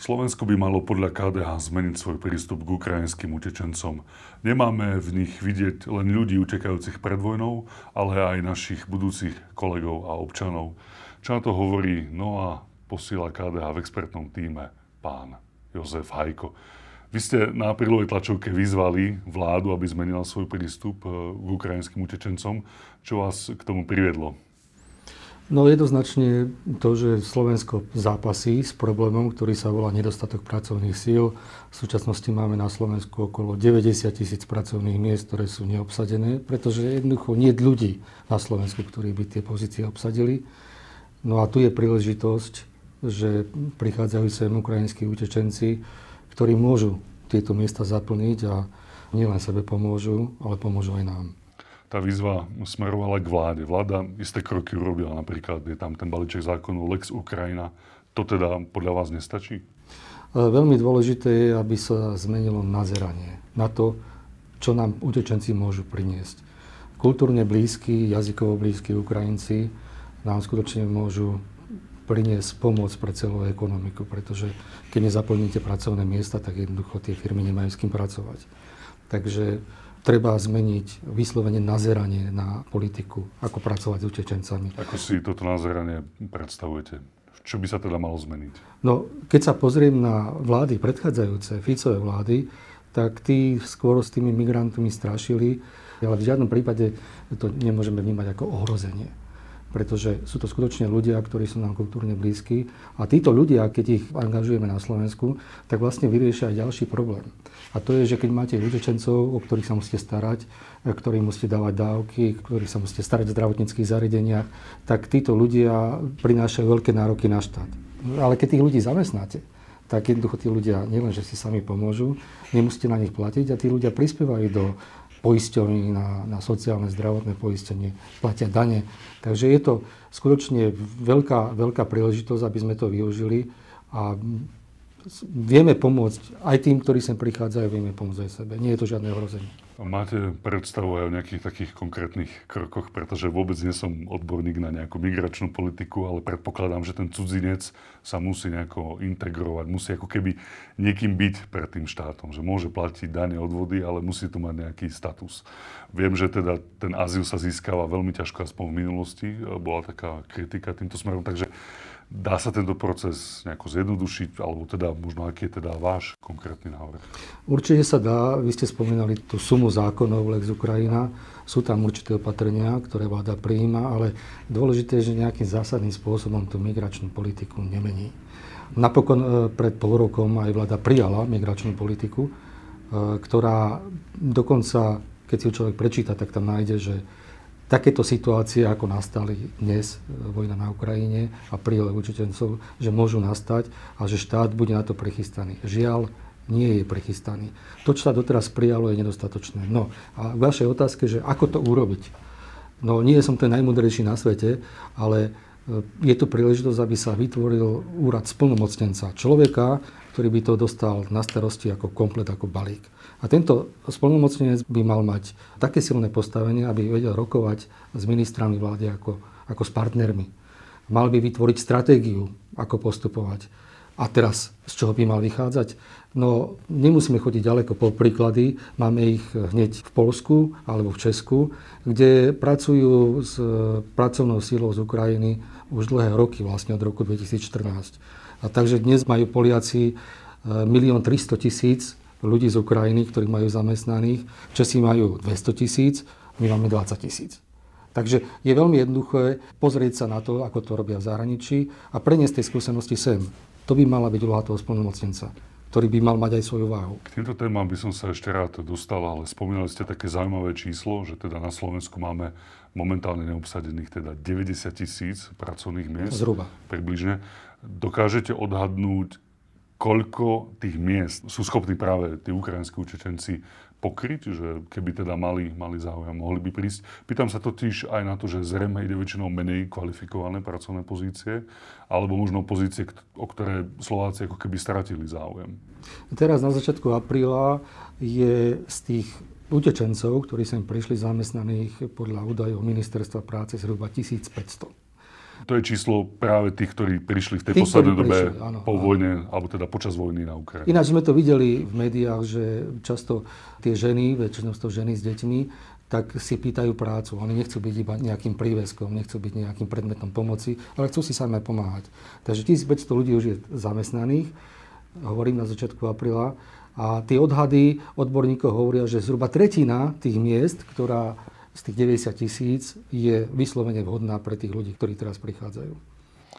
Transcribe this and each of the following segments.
Slovensko by malo podľa KDH zmeniť svoj prístup k ukrajinským utečencom. Nemáme v nich vidieť len ľudí utekajúcich pred vojnou, ale aj našich budúcich kolegov a občanov. Čo na to hovorí no a posiela KDH v expertnom týme pán Jozef Hajko. Vy ste na aprílovej tlačovke vyzvali vládu, aby zmenila svoj prístup eh, k ukrajinským utečencom. Čo vás k tomu priviedlo? No jednoznačne to, že Slovensko zápasí s problémom, ktorý sa volá nedostatok pracovných síl. V súčasnosti máme na Slovensku okolo 90 tisíc pracovných miest, ktoré sú neobsadené, pretože jednoducho nie ľudí na Slovensku, ktorí by tie pozície obsadili. No a tu je príležitosť, že prichádzajú sem ukrajinskí utečenci, ktorí môžu tieto miesta zaplniť a nielen sebe pomôžu, ale pomôžu aj nám tá výzva smerovala k vláde. Vláda isté kroky urobila, napríklad je tam ten balíček zákonu Lex Ukrajina. To teda podľa vás nestačí? E, veľmi dôležité je, aby sa zmenilo nazeranie na to, čo nám utečenci môžu priniesť. Kultúrne blízky, jazykovo blízky Ukrajinci nám skutočne môžu priniesť pomoc pre celú ekonomiku, pretože keď nezaplníte pracovné miesta, tak jednoducho tie firmy nemajú s kým pracovať. Takže treba zmeniť vyslovene nazeranie na politiku, ako pracovať s utečencami. Ako si toto nazeranie predstavujete? Čo by sa teda malo zmeniť? No, keď sa pozriem na vlády predchádzajúce, Ficové vlády, tak tí skôr s tými migrantmi strašili, ale v žiadnom prípade to nemôžeme vnímať ako ohrozenie pretože sú to skutočne ľudia, ktorí sú nám kultúrne blízki. A títo ľudia, keď ich angažujeme na Slovensku, tak vlastne vyriešia aj ďalší problém. A to je, že keď máte utečencov, o ktorých sa musíte starať, ktorým musíte dávať dávky, ktorých sa musíte starať v zdravotníckých zariadeniach, tak títo ľudia prinášajú veľké nároky na štát. Ale keď tých ľudí zamestnáte, tak jednoducho tí ľudia nielen, že si sami pomôžu, nemusíte na nich platiť a tí ľudia prispievajú do poisťovní, na, na sociálne zdravotné poistenie, platia dane. Takže je to skutočne veľká, veľká príležitosť, aby sme to využili a vieme pomôcť aj tým, ktorí sem prichádzajú, vieme pomôcť aj sebe. Nie je to žiadne ohrozenie. Máte predstavu aj o nejakých takých konkrétnych krokoch, pretože vôbec nie som odborník na nejakú migračnú politiku, ale predpokladám, že ten cudzinec sa musí nejako integrovať, musí ako keby niekým byť pred tým štátom, že môže platiť dane odvody, ale musí tu mať nejaký status. Viem, že teda ten azyl sa získava veľmi ťažko, aspoň v minulosti bola taká kritika týmto smerom, takže Dá sa tento proces nejako zjednodušiť, alebo teda možno aký je teda váš konkrétny návrh? Určite sa dá. Vy ste spomínali tú sumu zákonov Lex Ukrajina. Sú tam určité opatrenia, ktoré vláda prijíma, ale dôležité je, že nejakým zásadným spôsobom tú migračnú politiku nemení. Napokon e, pred pol rokom aj vláda prijala migračnú politiku, e, ktorá dokonca, keď si ju človek prečíta, tak tam nájde, že takéto situácie, ako nastali dnes, e, vojna na Ukrajine a prílev učiteľcov, že môžu nastať a že štát bude na to prechystaný. Žiaľ, nie je prechystaný. To, čo sa doteraz prijalo, je nedostatočné. No a k vašej otázke, že ako to urobiť? No nie som ten najmudrejší na svete, ale je to príležitosť, aby sa vytvoril úrad splnomocnenca. Človeka, ktorý by to dostal na starosti ako komplet, ako balík. A tento spolnomocnenec by mal mať také silné postavenie, aby vedel rokovať s ministrami vlády ako, ako s partnermi. Mal by vytvoriť stratégiu, ako postupovať. A teraz, z čoho by mal vychádzať? No, nemusíme chodiť ďaleko po príklady. Máme ich hneď v Polsku alebo v Česku, kde pracujú s pracovnou sílou z Ukrajiny už dlhé roky, vlastne od roku 2014. A takže dnes majú Poliaci 1 300 000 ľudí z Ukrajiny, ktorých majú zamestnaných. Česi majú 200 tisíc, my máme 20 tisíc. Takže je veľmi jednoduché pozrieť sa na to, ako to robia v zahraničí a preniesť tej skúsenosti sem. To by mala byť úloha toho spolnomocnenca ktorý by mal mať aj svoju váhu. K týmto témam by som sa ešte rád dostal, ale spomínali ste také zaujímavé číslo, že teda na Slovensku máme momentálne neobsadených teda 90 tisíc pracovných miest. Zhruba. Približne. Dokážete odhadnúť, koľko tých miest sú schopní práve tí ukrajinskí učečenci pokryť, že keby teda mali, mali záujem, mohli by prísť. Pýtam sa totiž aj na to, že zrejme ide väčšinou menej kvalifikované pracovné pozície, alebo možno pozície, o ktoré Slováci ako keby stratili záujem. Teraz na začiatku apríla je z tých utečencov, ktorí sem prišli zamestnaných podľa údajov Ministerstva práce zhruba 1500. To je číslo práve tých, ktorí prišli v tej Tí, poslednej dobe prišli, áno, po áno. vojne, alebo teda počas vojny na Ukrajine. Ináč sme to videli v médiách, že často tie ženy, väčšinou to ženy s deťmi, tak si pýtajú prácu. Oni nechcú byť iba nejakým príveskom, nechcú byť nejakým predmetom pomoci, ale chcú si sami pomáhať. Takže 1500 ľudí už je zamestnaných, hovorím na začiatku apríla, a tie odhady odborníkov hovoria, že zhruba tretina tých miest, ktorá z tých 90 tisíc je vyslovene vhodná pre tých ľudí, ktorí teraz prichádzajú.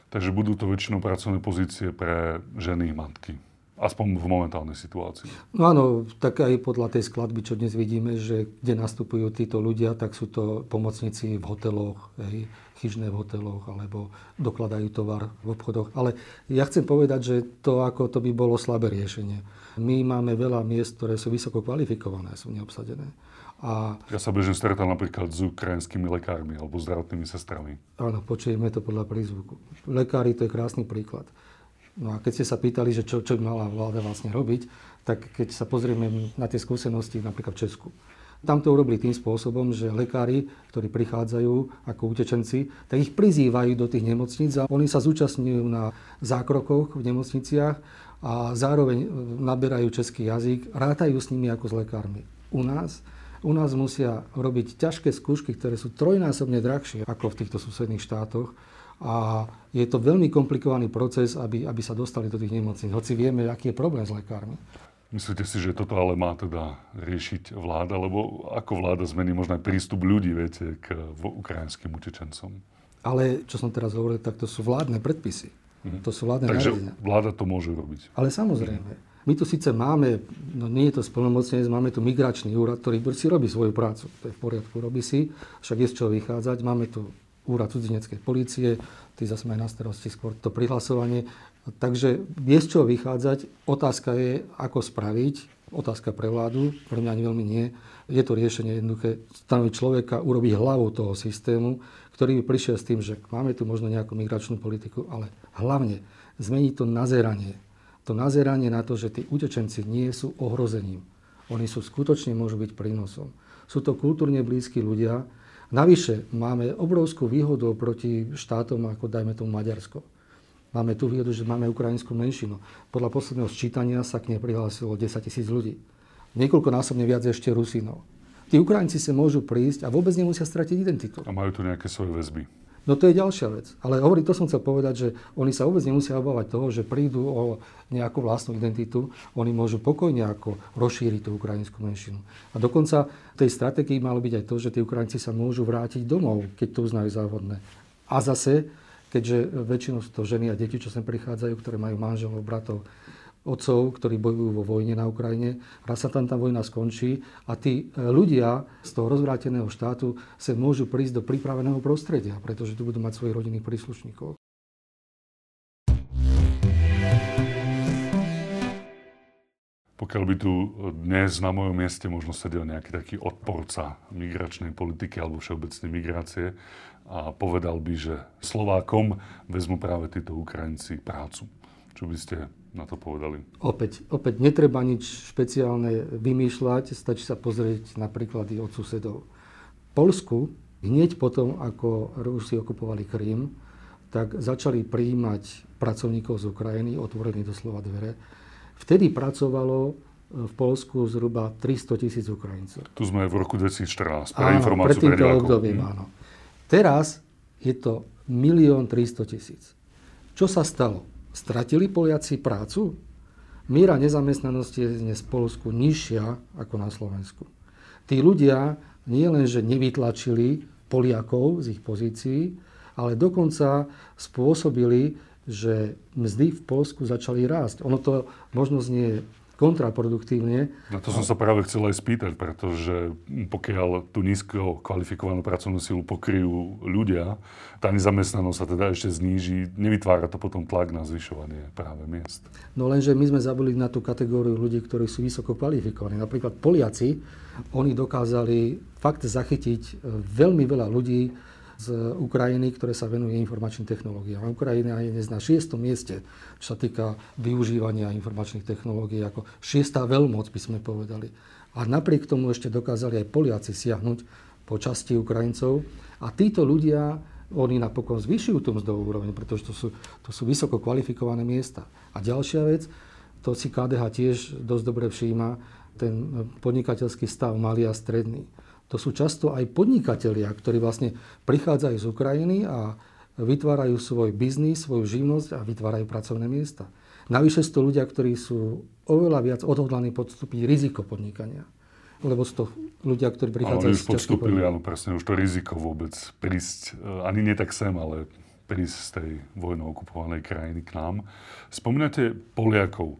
Takže budú to väčšinou pracovné pozície pre ženy matky. Aspoň v momentálnej situácii. No áno, tak aj podľa tej skladby, čo dnes vidíme, že kde nastupujú títo ľudia, tak sú to pomocníci v hoteloch, hej, chyžné v hoteloch, alebo dokladajú tovar v obchodoch. Ale ja chcem povedať, že to ako to by bolo slabé riešenie. My máme veľa miest, ktoré sú vysoko kvalifikované, sú neobsadené. A Ja sa bežne stretám napríklad s ukrajinskými lekármi alebo zdravotnými sestrami. áno, počujeme to podľa prízvuku. Lekári to je krásny príklad. No a keď ste sa pýtali, že čo, čo by mala vláda vlastne robiť, tak keď sa pozrieme na tie skúsenosti napríklad v Česku. Tam to urobili tým spôsobom, že lekári, ktorí prichádzajú ako utečenci, tak ich prizývajú do tých nemocníc a oni sa zúčastňujú na zákrokoch v nemocniciach a zároveň naberajú český jazyk, rátajú s nimi ako s lekármi. U nás u nás musia robiť ťažké skúšky, ktoré sú trojnásobne drahšie ako v týchto susedných štátoch. A je to veľmi komplikovaný proces, aby, aby sa dostali do tých nemocníc. Hoci vieme, aký je problém s lekármi. Myslíte si, že toto ale má teda riešiť vláda? Lebo ako vláda zmení možno aj prístup ľudí, viete, k ukrajinským utečencom? Ale čo som teraz hovoril, tak to sú vládne predpisy. To sú vládne Takže nariadenia. vláda to môže robiť. Ale samozrejme, my tu síce máme, no nie je to splnomocnenec, máme tu migračný úrad, ktorý si robí svoju prácu. To je v poriadku, robí si, však je z čoho vychádzať. Máme tu úrad cudzineckej policie, tí zase majú na starosti skôr to prihlasovanie. Takže je z čoho vychádzať. Otázka je, ako spraviť. Otázka pre vládu, pre mňa ani veľmi nie. Je to riešenie jednoduché. Stanoviť človeka, urobiť hlavu toho systému, ktorý by prišiel s tým, že máme tu možno nejakú migračnú politiku, ale hlavne zmeniť to nazeranie. To nazeranie na to, že tí utečenci nie sú ohrozením. Oni sú skutočne môžu byť prínosom. Sú to kultúrne blízki ľudia. Navyše máme obrovskú výhodu proti štátom ako dajme tomu Maďarsko. Máme tu výhodu, že máme ukrajinskú menšinu. Podľa posledného sčítania sa k nej prihlásilo 10 tisíc ľudí. Niekoľkonásobne viac ešte Rusínov. Tí Ukrajinci sa môžu prísť a vôbec nemusia stratiť identitu. A majú tu nejaké svoje väzby. No to je ďalšia vec. Ale hovorí, to som chcel povedať, že oni sa vôbec nemusia obávať toho, že prídu o nejakú vlastnú identitu. Oni môžu pokojne ako rozšíriť tú ukrajinskú menšinu. A dokonca v tej stratégii malo byť aj to, že tí Ukrajinci sa môžu vrátiť domov, keď to uznajú za vhodné. A zase, keďže väčšinou sú to ženy a deti, čo sem prichádzajú, ktoré majú manželov, bratov, otcov, ktorí bojujú vo vojne na Ukrajine. Raz sa tam tá vojna skončí a tí e, ľudia z toho rozvráteného štátu sa môžu prísť do pripraveného prostredia, pretože tu budú mať svojich rodinných príslušníkov. Pokiaľ by tu dnes na mojom mieste možno sedel nejaký taký odporca migračnej politiky alebo všeobecnej migrácie a povedal by, že Slovákom vezmu práve títo Ukrajinci prácu. Čo by ste na to povedali? Opäť, opäť netreba nič špeciálne vymýšľať, stačí sa pozrieť na príklady od susedov. V Polsku hneď potom, ako Rusi okupovali Krím, tak začali prijímať pracovníkov z Ukrajiny, otvorení doslova dvere. Vtedy pracovalo v Polsku zhruba 300 tisíc Ukrajincov. Tu sme v roku 2014, pre Áno, informáciu pred týmto obdobím, Hm. áno. Teraz je to 1 300 tisíc. Čo sa stalo? Stratili Poliaci prácu? Míra nezamestnanosti je dnes v Polsku nižšia ako na Slovensku. Tí ľudia nie len, že nevytlačili Poliakov z ich pozícií, ale dokonca spôsobili, že mzdy v Polsku začali rásť. Ono to možno znie kontraproduktívne, Na to som sa práve chcel aj spýtať, pretože pokiaľ tú nízko kvalifikovanú pracovnú silu pokryjú ľudia, tá nezamestnanosť sa teda ešte zníži, nevytvára to potom tlak na zvyšovanie práve miest. No lenže my sme zabudli na tú kategóriu ľudí, ktorí sú vysoko kvalifikovaní. Napríklad Poliaci, oni dokázali fakt zachytiť e, veľmi veľa ľudí z Ukrajiny, ktoré sa venujú informačným technológiám. Ukrajina je dnes na šiestom mieste, čo sa týka využívania informačných technológií, ako šiestá veľmoc, by sme povedali. A napriek tomu ešte dokázali aj Poliaci siahnuť po časti Ukrajincov. A títo ľudia oni napokon zvyšujú tú mzdovú úroveň, pretože to sú, to sú vysoko kvalifikované miesta. A ďalšia vec, to si KDH tiež dosť dobre všíma, ten podnikateľský stav malý a stredný. To sú často aj podnikatelia, ktorí vlastne prichádzajú z Ukrajiny a vytvárajú svoj biznis, svoju živnosť a vytvárajú pracovné miesta. Navyše sú to ľudia, ktorí sú oveľa viac odhodlaní podstúpiť riziko podnikania. Lebo sú to ľudia, ktorí prichádzajú ale už podstúpili, áno, presne, už to riziko vôbec prísť, eh, ani nie tak sem, ale prísť z tej vojnou okupovanej krajiny k nám. Spomínate Poliakov.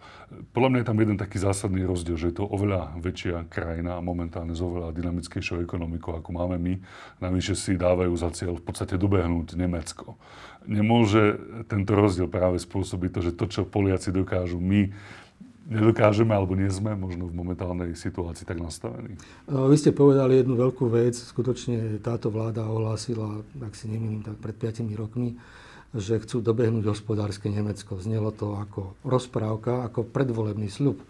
Podľa mňa je tam jeden taký zásadný rozdiel, že je to oveľa väčšia krajina a momentálne s oveľa dynamickejšou ekonomikou, ako máme my. Navyše si dávajú za cieľ v podstate dobehnúť Nemecko. Nemôže tento rozdiel práve spôsobiť to, že to, čo Poliaci dokážu, my nedokážeme alebo nie sme možno v momentálnej situácii tak nastavení? No, vy ste povedali jednu veľkú vec. Skutočne táto vláda ohlásila, ak si nemýlim, tak pred 5 rokmi, že chcú dobehnúť hospodárske Nemecko. Znelo to ako rozprávka, ako predvolebný sľub.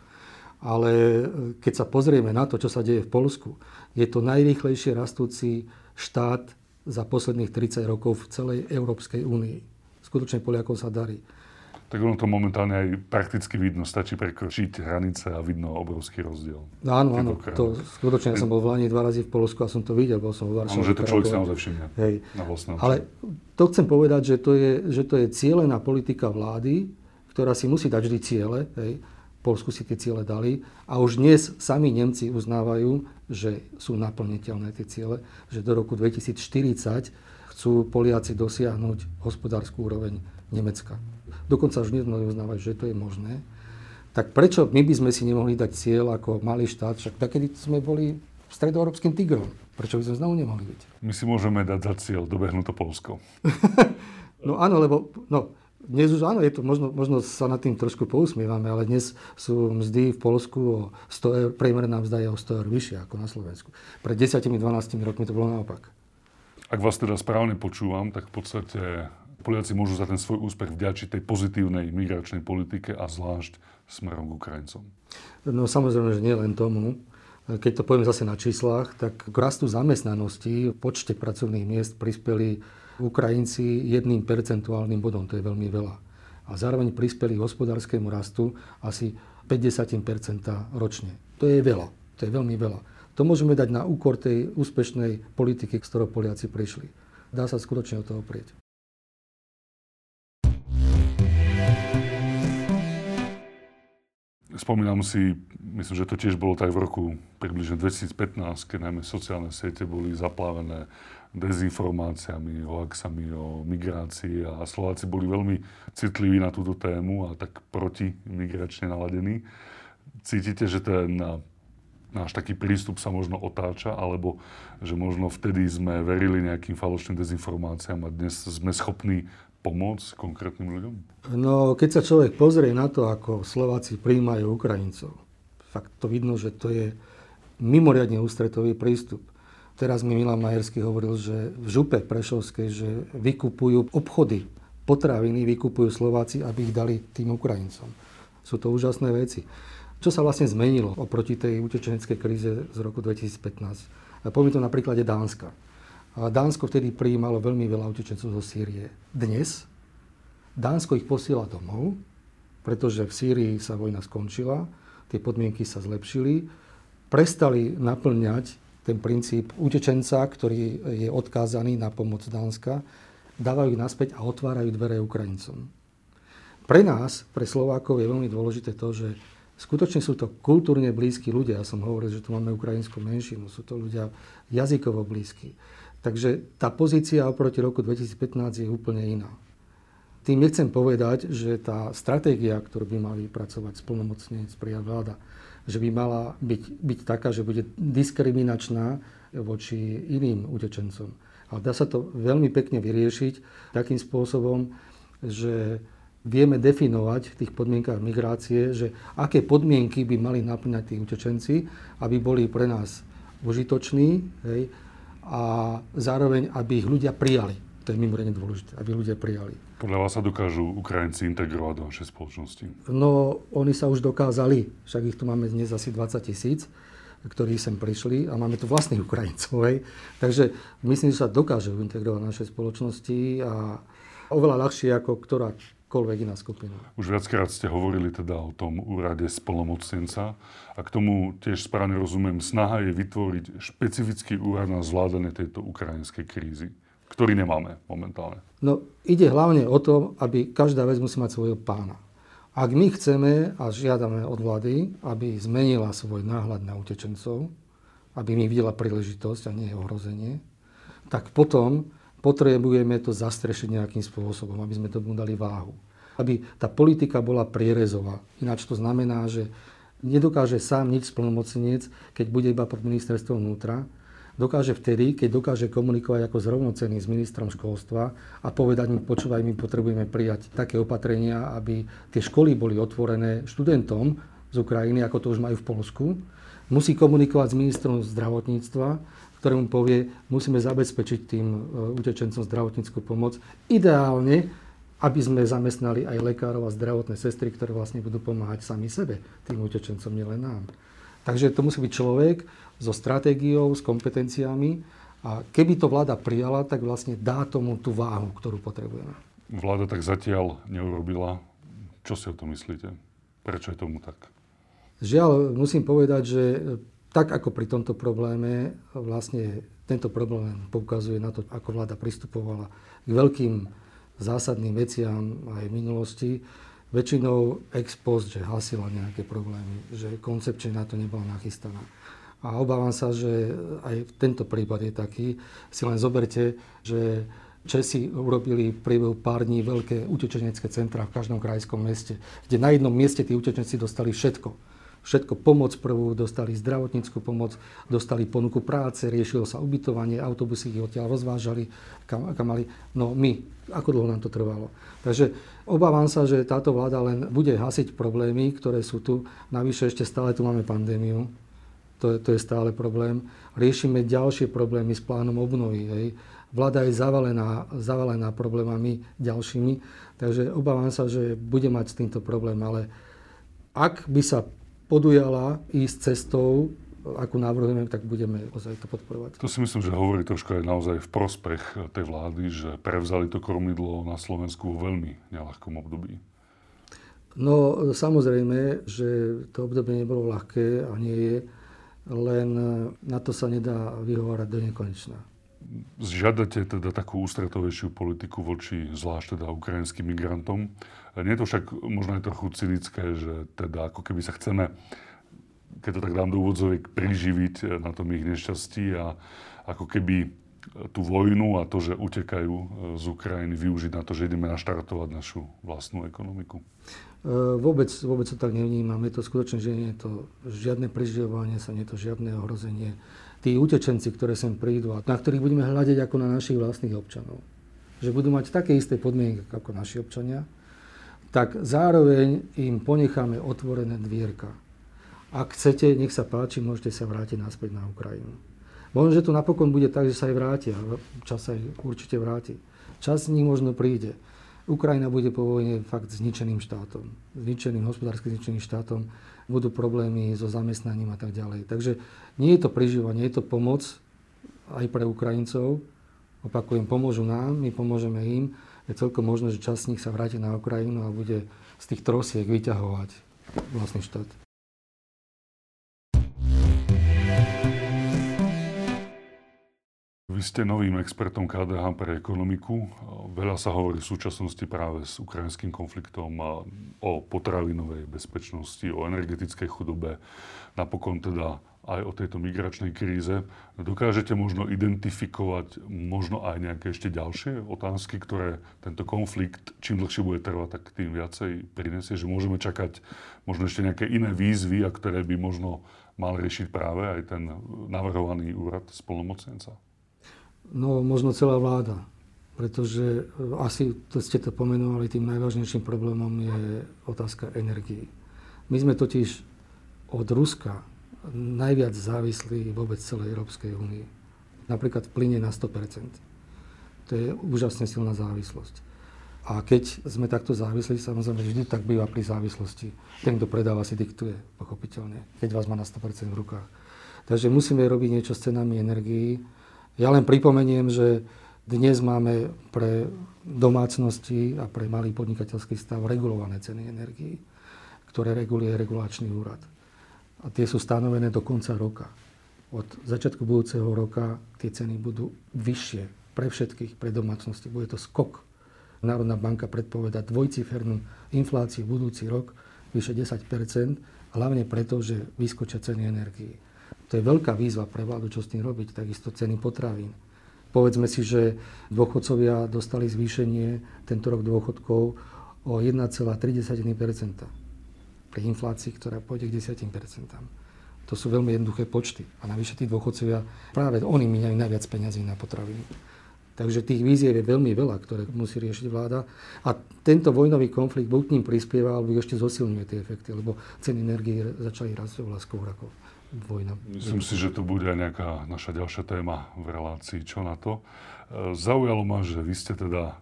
Ale e, keď sa pozrieme na to, čo sa deje v Polsku, je to najrýchlejšie rastúci štát za posledných 30 rokov v celej Európskej únii. Skutočne Poliakov sa darí tak ono to momentálne aj prakticky vidno. Stačí prekročiť hranice a vidno obrovský rozdiel. No, áno, áno. To, skutočne ja som bol v Lani dva razy v Polsku a som to videl. Bol som v Varšave. Áno, že to človek sa naozaj všimne. Hej. Na Ale to chcem povedať, že to je, že to je cieľená politika vlády, ktorá si musí dať vždy ciele. Hej. Polsku si tie ciele dali a už dnes sami Nemci uznávajú, že sú naplniteľné tie ciele, že do roku 2040 chcú Poliaci dosiahnuť hospodárskú úroveň Nemecka dokonca už nezmali uznávať, že to je možné, tak prečo my by sme si nemohli dať cieľ ako malý štát, však takedy sme boli stredoeurópskym tigrom. Prečo by sme znovu nemohli byť? My si môžeme dať za cieľ dobehnúť to Polsko. no áno, lebo no, dnes už áno, je to, možno, možno sa nad tým trošku pousmievame, ale dnes sú mzdy v Polsku o 100 eur, priemerná mzda je o 100 eur vyššia ako na Slovensku. Pred 10-12 rokmi to bolo naopak. Ak vás teda správne počúvam, tak v podstate Poliaci môžu za ten svoj úspech vďačiť tej pozitívnej migračnej politike a zvlášť smerom k Ukrajincom? No samozrejme, že nie len tomu. Keď to poviem zase na číslach, tak k rastu zamestnanosti v počte pracovných miest prispeli Ukrajinci jedným percentuálnym bodom, to je veľmi veľa. A zároveň prispeli k hospodárskému rastu asi 50% ročne. To je veľa, to je veľmi veľa. To môžeme dať na úkor tej úspešnej politiky, s ktorou Poliaci prišli. Dá sa skutočne o to oprieť. Spomínam si, myslím, že to tiež bolo tak v roku približne 2015, keď najmä sociálne siete boli zaplávené dezinformáciami, hoaxami o migrácii a Slováci boli veľmi citliví na túto tému a tak proti migračne naladení. Cítite, že ten náš taký prístup sa možno otáča, alebo že možno vtedy sme verili nejakým falošným dezinformáciám a dnes sme schopní pomôcť konkrétnym ľuďom? No, keď sa človek pozrie na to, ako Slováci príjmajú Ukrajincov, fakt to vidno, že to je mimoriadne ústretový prístup. Teraz mi Milan Majerský hovoril, že v župe Prešovskej, že vykupujú obchody, potraviny vykupujú Slováci, aby ich dali tým Ukrajincom. Sú to úžasné veci. Čo sa vlastne zmenilo oproti tej utečeneckej kríze z roku 2015? Poviem to na príklade Dánska. Dánsko vtedy prijímalo veľmi veľa utečencov zo Sýrie. Dnes Dánsko ich posiela domov, pretože v Sýrii sa vojna skončila, tie podmienky sa zlepšili, prestali naplňať ten princíp utečenca, ktorý je odkázaný na pomoc Dánska, dávajú ich naspäť a otvárajú dvere Ukrajincom. Pre nás, pre Slovákov, je veľmi dôležité to, že skutočne sú to kultúrne blízki ľudia. Ja som hovoril, že tu máme ukrajinskú menšinu, sú to ľudia jazykovo blízki. Takže tá pozícia oproti roku 2015 je úplne iná. Tým nechcem povedať, že tá stratégia, ktorú by mali vypracovať splnomocnenec prijať vláda, že by mala byť, byť taká, že bude diskriminačná voči iným utečencom. Ale dá sa to veľmi pekne vyriešiť takým spôsobom, že vieme definovať v tých podmienkach migrácie, že aké podmienky by mali naplňať tí utečenci, aby boli pre nás užitoční, hej, a zároveň, aby ich ľudia prijali. To je mimoriadne dôležité, aby ľudia prijali. Podľa vás sa dokážu Ukrajinci integrovať do našej spoločnosti? No, oni sa už dokázali. Však ich tu máme dnes asi 20 tisíc. ktorí sem prišli a máme tu vlastných Ukrajincov. Hej. Takže myslím, že sa dokážu integrovať v našej spoločnosti a oveľa ľahšie ako ktorákoľvek iná skupina. Už viackrát ste hovorili teda o tom úrade spolomocnenca a k tomu tiež správne rozumiem, snaha je vytvoriť špecifický úrad na zvládanie tejto ukrajinskej krízy ktorý nemáme momentálne. No, ide hlavne o to, aby každá vec musí mať svojho pána. Ak my chceme a žiadame od vlády, aby zmenila svoj náhľad na utečencov, aby mi videla príležitosť a nie ohrozenie, tak potom potrebujeme to zastrešiť nejakým spôsobom, aby sme tomu dali váhu. Aby tá politika bola prierezová. Ináč to znamená, že nedokáže sám nič splnomocenec, keď bude iba pod ministerstvom vnútra, dokáže vtedy, keď dokáže komunikovať ako zrovnocený s ministrom školstva a povedať mu, počúvaj, my potrebujeme prijať také opatrenia, aby tie školy boli otvorené študentom z Ukrajiny, ako to už majú v Polsku. Musí komunikovať s ministrom zdravotníctva, ktorému povie, musíme zabezpečiť tým e, utečencom zdravotníckú pomoc. Ideálne, aby sme zamestnali aj lekárov a zdravotné sestry, ktoré vlastne budú pomáhať sami sebe, tým utečencom, nielen nám. Takže to musí byť človek, so stratégiou, s kompetenciami a keby to vláda prijala, tak vlastne dá tomu tú váhu, ktorú potrebujeme. Vláda tak zatiaľ neurobila. Čo si o tom myslíte? Prečo je tomu tak? Žiaľ, musím povedať, že tak ako pri tomto probléme, vlastne tento problém poukazuje na to, ako vláda pristupovala k veľkým zásadným veciam aj v minulosti. Väčšinou ex post, že hasila nejaké problémy, že koncepčne na to nebola nachystaná. A obávam sa, že aj tento prípad je taký. Si len zoberte, že Česi urobili priebehu pár dní veľké utečenecké centra v každom krajskom meste, kde na jednom mieste tí utečenci dostali všetko. Všetko pomoc prvú, dostali zdravotníckú pomoc, dostali ponuku práce, riešilo sa ubytovanie, autobusy ich odtiaľ rozvážali, kam, kam mali. No my, ako dlho nám to trvalo. Takže obávam sa, že táto vláda len bude hasiť problémy, ktoré sú tu. Navyše ešte stále tu máme pandémiu to, to je stále problém. Riešime ďalšie problémy s plánom obnovy. Hej. Vláda je zavalená, zavalená problémami ďalšími, takže obávam sa, že bude mať s týmto problém, ale ak by sa podujala ísť cestou, ako navrhujeme, tak budeme ozaj to podporovať. To si myslím, že hovorí trošku aj naozaj v prospech tej vlády, že prevzali to kormidlo na Slovensku vo veľmi nelahkom období. No samozrejme, že to obdobie nebolo ľahké a nie je len e, na to sa nedá vyhovárať do nekonečna. Žiadate teda takú ústretovejšiu politiku voči zvlášť teda ukrajinským migrantom. Nie je to však možno aj trochu cynické, že teda ako keby sa chceme, keď to tak dám do úvodzoviek, priživiť na tom ich nešťastí a ako keby tú vojnu a to, že utekajú z Ukrajiny, využiť na to, že ideme naštartovať našu vlastnú ekonomiku. E, vôbec, vôbec to tak nevnímam. Je to skutočne, že nie je to žiadne prežívanie sa, nie je to žiadne ohrozenie. Tí utečenci, ktoré sem prídu a na ktorých budeme hľadiť ako na našich vlastných občanov, že budú mať také isté podmienky ako naši občania, tak zároveň im ponecháme otvorené dvierka. Ak chcete, nech sa páči, môžete sa vrátiť naspäť na Ukrajinu. Možno, že to napokon bude tak, že sa aj vrátia. Čas sa určite vráti. Čas z nich možno príde. Ukrajina bude po vojne fakt zničeným štátom. Zničeným, hospodársky zničeným štátom. Budú problémy so zamestnaním a tak ďalej. Takže nie je to prežívanie, je to pomoc aj pre Ukrajincov. Opakujem, pomôžu nám, my pomôžeme im. Je celkom možné, že časť z nich sa vráti na Ukrajinu a bude z tých trosiek vyťahovať vlastný štát. Vy ste novým expertom KDH pre ekonomiku. Veľa sa hovorí v súčasnosti práve s ukrajinským konfliktom o potravinovej bezpečnosti, o energetickej chudobe, napokon teda aj o tejto migračnej kríze. Dokážete možno identifikovať možno aj nejaké ešte ďalšie otázky, ktoré tento konflikt, čím dlhšie bude trvať, tak tým viacej prinesie, že môžeme čakať možno ešte nejaké iné výzvy, a ktoré by možno mal riešiť práve aj ten navrhovaný úrad spolnomocnenca? No možno celá vláda, pretože e, asi to ste to pomenovali, tým najvážnejším problémom je otázka energii. My sme totiž od Ruska najviac závislí vôbec celej Európskej únie. Napríklad v plyne na 100%. To je úžasne silná závislosť. A keď sme takto závislí, samozrejme vždy tak býva pri závislosti. Ten, kto predáva, si diktuje, pochopiteľne, keď vás má na 100% v rukách. Takže musíme robiť niečo s cenami energií. Ja len pripomeniem, že dnes máme pre domácnosti a pre malý podnikateľský stav regulované ceny energií, ktoré reguluje regulačný úrad. A tie sú stanovené do konca roka. Od začiatku budúceho roka tie ceny budú vyššie pre všetkých, pre domácnosti. Bude to skok. Národná banka predpoveda dvojcifernú infláciu budúci rok vyše 10% hlavne preto, že vyskočia ceny energií. To je veľká výzva pre vládu, čo s tým robiť, takisto ceny potravín. Povedzme si, že dôchodcovia dostali zvýšenie tento rok dôchodkov o 1,3 pri inflácii, ktorá pôjde k 10 To sú veľmi jednoduché počty. A navyše tí dôchodcovia, práve oni míňajú najviac peňazí na potraviny. Takže tých víziev je veľmi veľa, ktoré musí riešiť vláda. A tento vojnový konflikt buď k ním prispieva, alebo ešte zosilňuje tie efekty, lebo ceny energie začali rásť oveľa skôr ako vojna. Myslím si, že to bude aj nejaká naša ďalšia téma v relácii Čo na to. E, zaujalo ma, že vy ste teda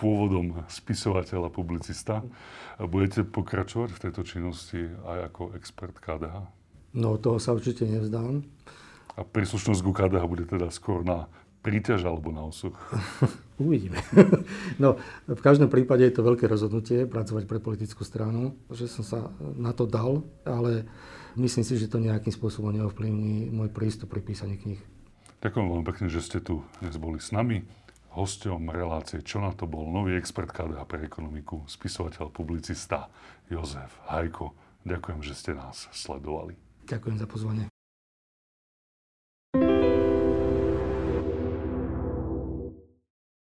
pôvodom spisovateľ a publicista. Budete pokračovať v tejto činnosti aj ako expert KDH? No, toho sa určite nevzdám. A príslušnosť ku KDH bude teda skôr na príťaž alebo na osuch? Uvidíme. No, v každom prípade je to veľké rozhodnutie pracovať pre politickú stranu, že som sa na to dal, ale myslím si, že to nejakým spôsobom neovplyvní môj prístup pri písaní knih. Ďakujem veľmi pekne, že ste tu dnes boli s nami. Hosťom relácie Čo na to bol nový expert KDH pre ekonomiku, spisovateľ, publicista Jozef Hajko. Ďakujem, že ste nás sledovali. Ďakujem za pozvanie.